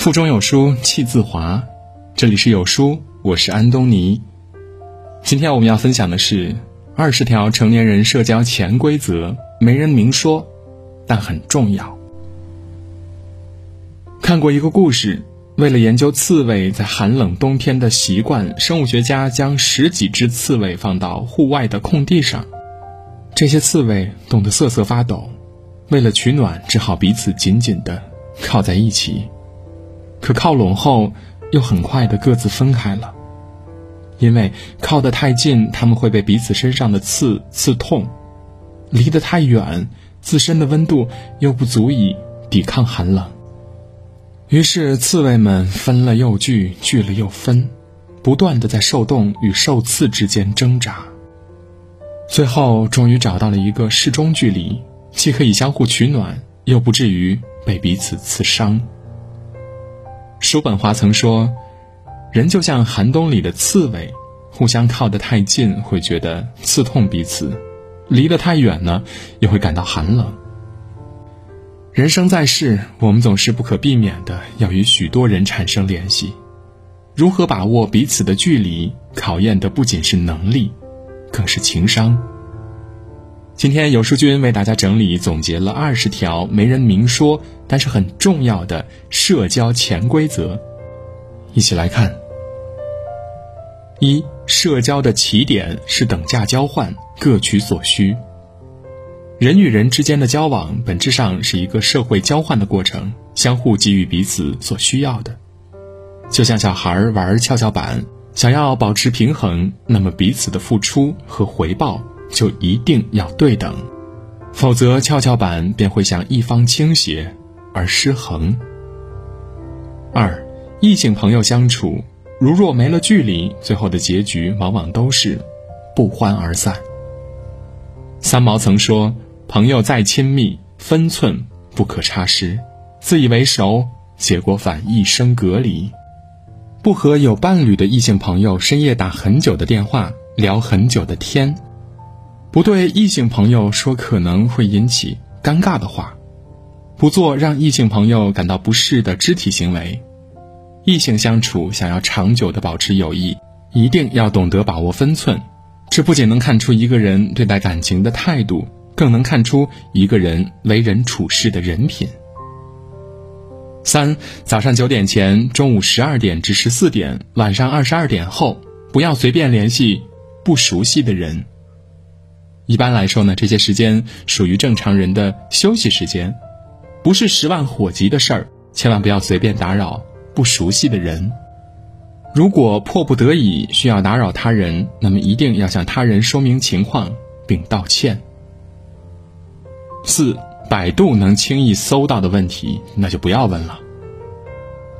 腹中有书气自华，这里是有书，我是安东尼。今天我们要分享的是二十条成年人社交潜规则，没人明说，但很重要。看过一个故事，为了研究刺猬在寒冷冬天的习惯，生物学家将十几只刺猬放到户外的空地上，这些刺猬冻得瑟瑟发抖，为了取暖，只好彼此紧紧地靠在一起。可靠拢后，又很快的各自分开了，因为靠得太近，他们会被彼此身上的刺刺痛；离得太远，自身的温度又不足以抵抗寒冷。于是，刺猬们分了又聚，聚了又分，不断的在受冻与受刺之间挣扎。最后，终于找到了一个适中距离，既可以相互取暖，又不至于被彼此刺伤。叔本华曾说：“人就像寒冬里的刺猬，互相靠得太近会觉得刺痛彼此，离得太远呢，也会感到寒冷。”人生在世，我们总是不可避免的要与许多人产生联系，如何把握彼此的距离，考验的不仅是能力，更是情商。今天有书君为大家整理总结了二十条没人明说，但是很重要的社交潜规则，一起来看。一、社交的起点是等价交换，各取所需。人与人之间的交往本质上是一个社会交换的过程，相互给予彼此所需要的。就像小孩玩跷跷板，想要保持平衡，那么彼此的付出和回报。就一定要对等，否则跷跷板便会向一方倾斜而失衡。二，异性朋友相处，如若没了距离，最后的结局往往都是不欢而散。三毛曾说：“朋友再亲密，分寸不可差失；自以为熟，结果反一生隔离。”不和有伴侣的异性朋友深夜打很久的电话，聊很久的天。不对异性朋友说可能会引起尴尬的话，不做让异性朋友感到不适的肢体行为。异性相处想要长久的保持友谊，一定要懂得把握分寸。这不仅能看出一个人对待感情的态度，更能看出一个人为人处事的人品。三早上九点前、中午十二点至十四点、晚上二十二点后，不要随便联系不熟悉的人。一般来说呢，这些时间属于正常人的休息时间，不是十万火急的事儿，千万不要随便打扰不熟悉的人。如果迫不得已需要打扰他人，那么一定要向他人说明情况并道歉。四，百度能轻易搜到的问题，那就不要问了。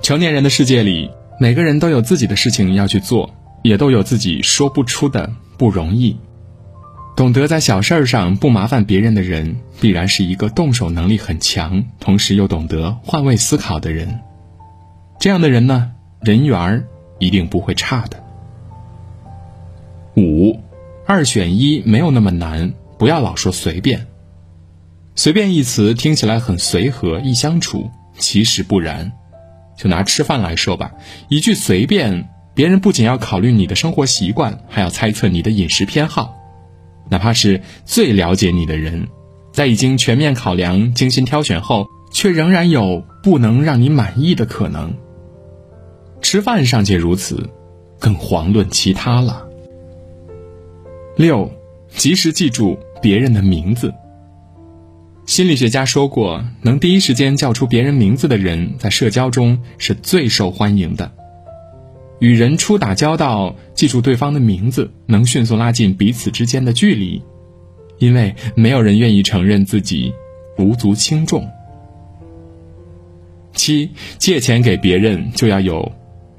成年人的世界里，每个人都有自己的事情要去做，也都有自己说不出的不容易。懂得在小事儿上不麻烦别人的人，必然是一个动手能力很强，同时又懂得换位思考的人。这样的人呢，人缘儿一定不会差的。五，二选一没有那么难，不要老说随便。随便一词听起来很随和易相处，其实不然。就拿吃饭来说吧，一句随便，别人不仅要考虑你的生活习惯，还要猜测你的饮食偏好。哪怕是最了解你的人，在已经全面考量、精心挑选后，却仍然有不能让你满意的可能。吃饭尚且如此，更遑论其他了。六，及时记住别人的名字。心理学家说过，能第一时间叫出别人名字的人，在社交中是最受欢迎的。与人初打交道，记住对方的名字，能迅速拉近彼此之间的距离，因为没有人愿意承认自己无足轻重。七，借钱给别人就要有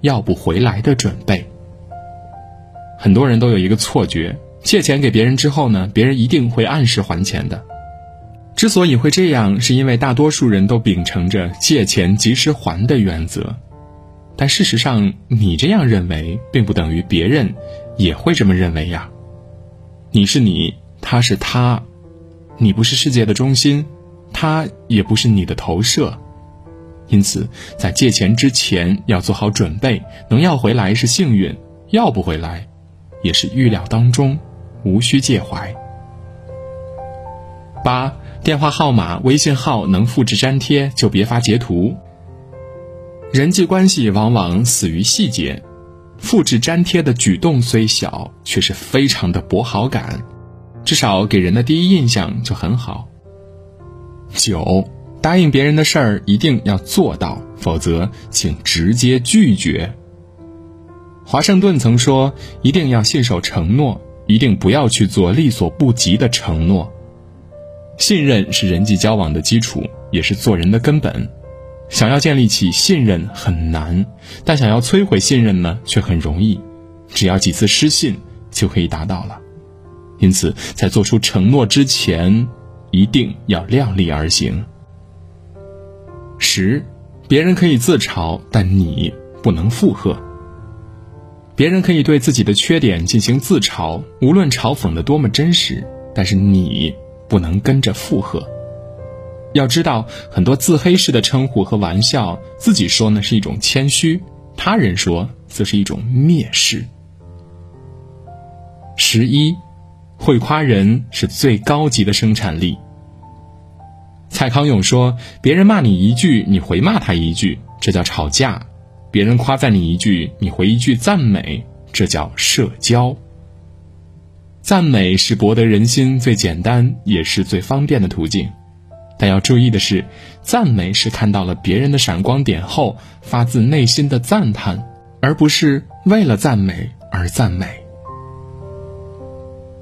要不回来的准备。很多人都有一个错觉，借钱给别人之后呢，别人一定会按时还钱的。之所以会这样，是因为大多数人都秉承着借钱及时还的原则。但事实上，你这样认为，并不等于别人也会这么认为呀。你是你，他是他，你不是世界的中心，他也不是你的投射。因此，在借钱之前要做好准备，能要回来是幸运，要不回来，也是预料当中，无需介怀。八，电话号码、微信号能复制粘贴就别发截图。人际关系往往死于细节，复制粘贴的举动虽小，却是非常的博好感，至少给人的第一印象就很好。九。答应别人的事儿一定要做到，否则请直接拒绝。华盛顿曾说：“一定要信守承诺，一定不要去做力所不及的承诺。”信任是人际交往的基础，也是做人的根本。想要建立起信任很难，但想要摧毁信任呢，却很容易。只要几次失信就可以达到了。因此，在做出承诺之前，一定要量力而行。十，别人可以自嘲，但你不能附和。别人可以对自己的缺点进行自嘲，无论嘲讽的多么真实，但是你不能跟着附和。要知道，很多自黑式的称呼和玩笑，自己说呢是一种谦虚，他人说则是一种蔑视。十一，会夸人是最高级的生产力。蔡康永说：“别人骂你一句，你回骂他一句，这叫吵架；别人夸赞你一句，你回一句赞美，这叫社交。赞美是博得人心最简单也是最方便的途径，但要注意的是，赞美是看到了别人的闪光点后发自内心的赞叹，而不是为了赞美而赞美。”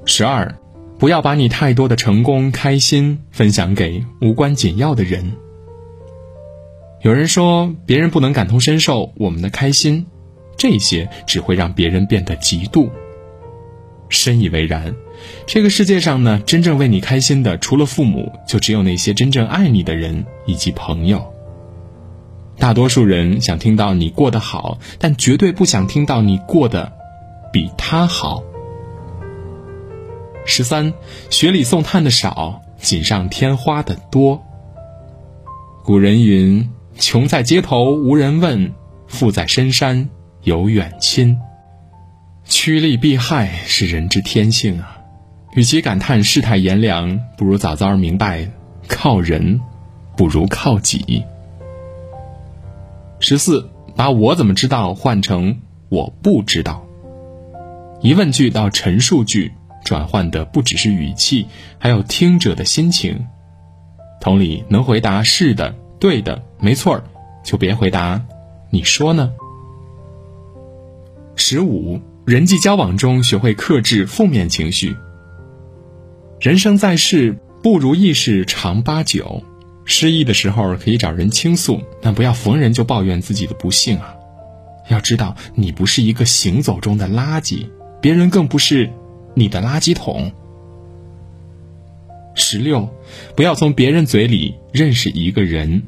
十二。不要把你太多的成功、开心分享给无关紧要的人。有人说，别人不能感同身受我们的开心，这些只会让别人变得嫉妒。深以为然。这个世界上呢，真正为你开心的，除了父母，就只有那些真正爱你的人以及朋友。大多数人想听到你过得好，但绝对不想听到你过得比他好。十三，雪里送炭的少，锦上添花的多。古人云：“穷在街头无人问，富在深山有远亲。”趋利避害是人之天性啊！与其感叹世态炎凉，不如早早明白，靠人不如靠己。十四，把我怎么知道换成我不知道。疑问句到陈述句。转换的不只是语气，还有听者的心情。同理，能回答是的、对的、没错儿，就别回答。你说呢？十五，人际交往中学会克制负面情绪。人生在世，不如意事常八九，失意的时候可以找人倾诉，但不要逢人就抱怨自己的不幸啊！要知道，你不是一个行走中的垃圾，别人更不是。你的垃圾桶。十六，不要从别人嘴里认识一个人。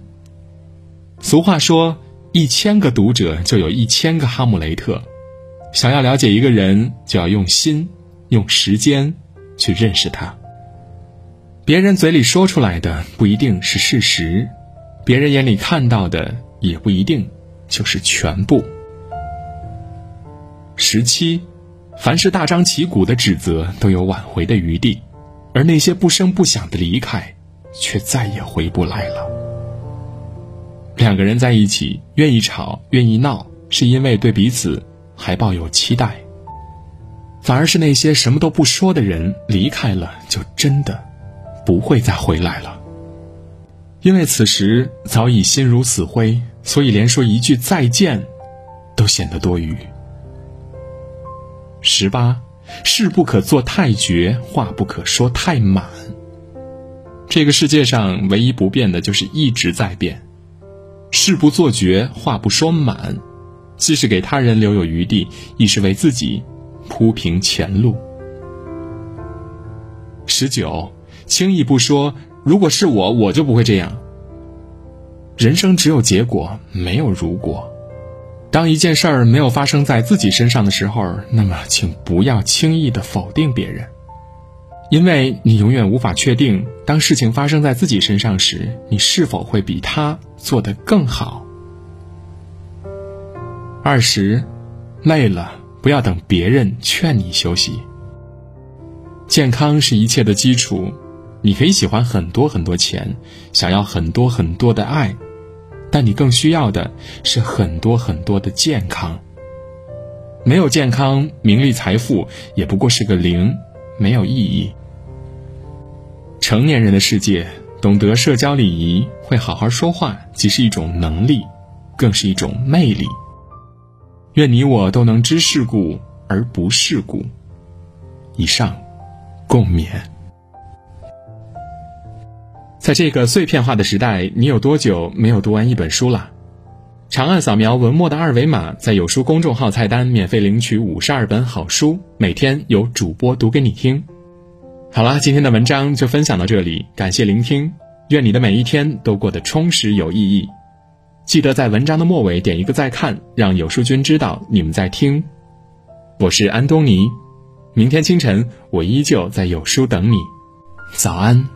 俗话说，一千个读者就有一千个哈姆雷特。想要了解一个人，就要用心、用时间去认识他。别人嘴里说出来的不一定是事实，别人眼里看到的也不一定就是全部。十七。凡是大张旗鼓的指责，都有挽回的余地；而那些不声不响的离开，却再也回不来了。两个人在一起，愿意吵，愿意闹，是因为对彼此还抱有期待；反而是那些什么都不说的人，离开了，就真的不会再回来了。因为此时早已心如死灰，所以连说一句再见，都显得多余。十八，事不可做太绝，话不可说太满。这个世界上唯一不变的就是一直在变。事不做绝，话不说满，既是给他人留有余地，亦是为自己铺平前路。十九，轻易不说，如果是我，我就不会这样。人生只有结果，没有如果。当一件事儿没有发生在自己身上的时候，那么请不要轻易的否定别人，因为你永远无法确定，当事情发生在自己身上时，你是否会比他做得更好。二十，累了不要等别人劝你休息。健康是一切的基础，你可以喜欢很多很多钱，想要很多很多的爱，但你更需要的是很多很多的健康。没有健康，名利财富也不过是个零，没有意义。成年人的世界，懂得社交礼仪，会好好说话，即是一种能力，更是一种魅力。愿你我都能知世故而不世故。以上，共勉。在这个碎片化的时代，你有多久没有读完一本书了？长按扫描文末的二维码，在有书公众号菜单免费领取五十二本好书，每天有主播读给你听。好了，今天的文章就分享到这里，感谢聆听，愿你的每一天都过得充实有意义。记得在文章的末尾点一个再看让有书君知道你们在听。我是安东尼明天清晨我依旧在有书等你。早安。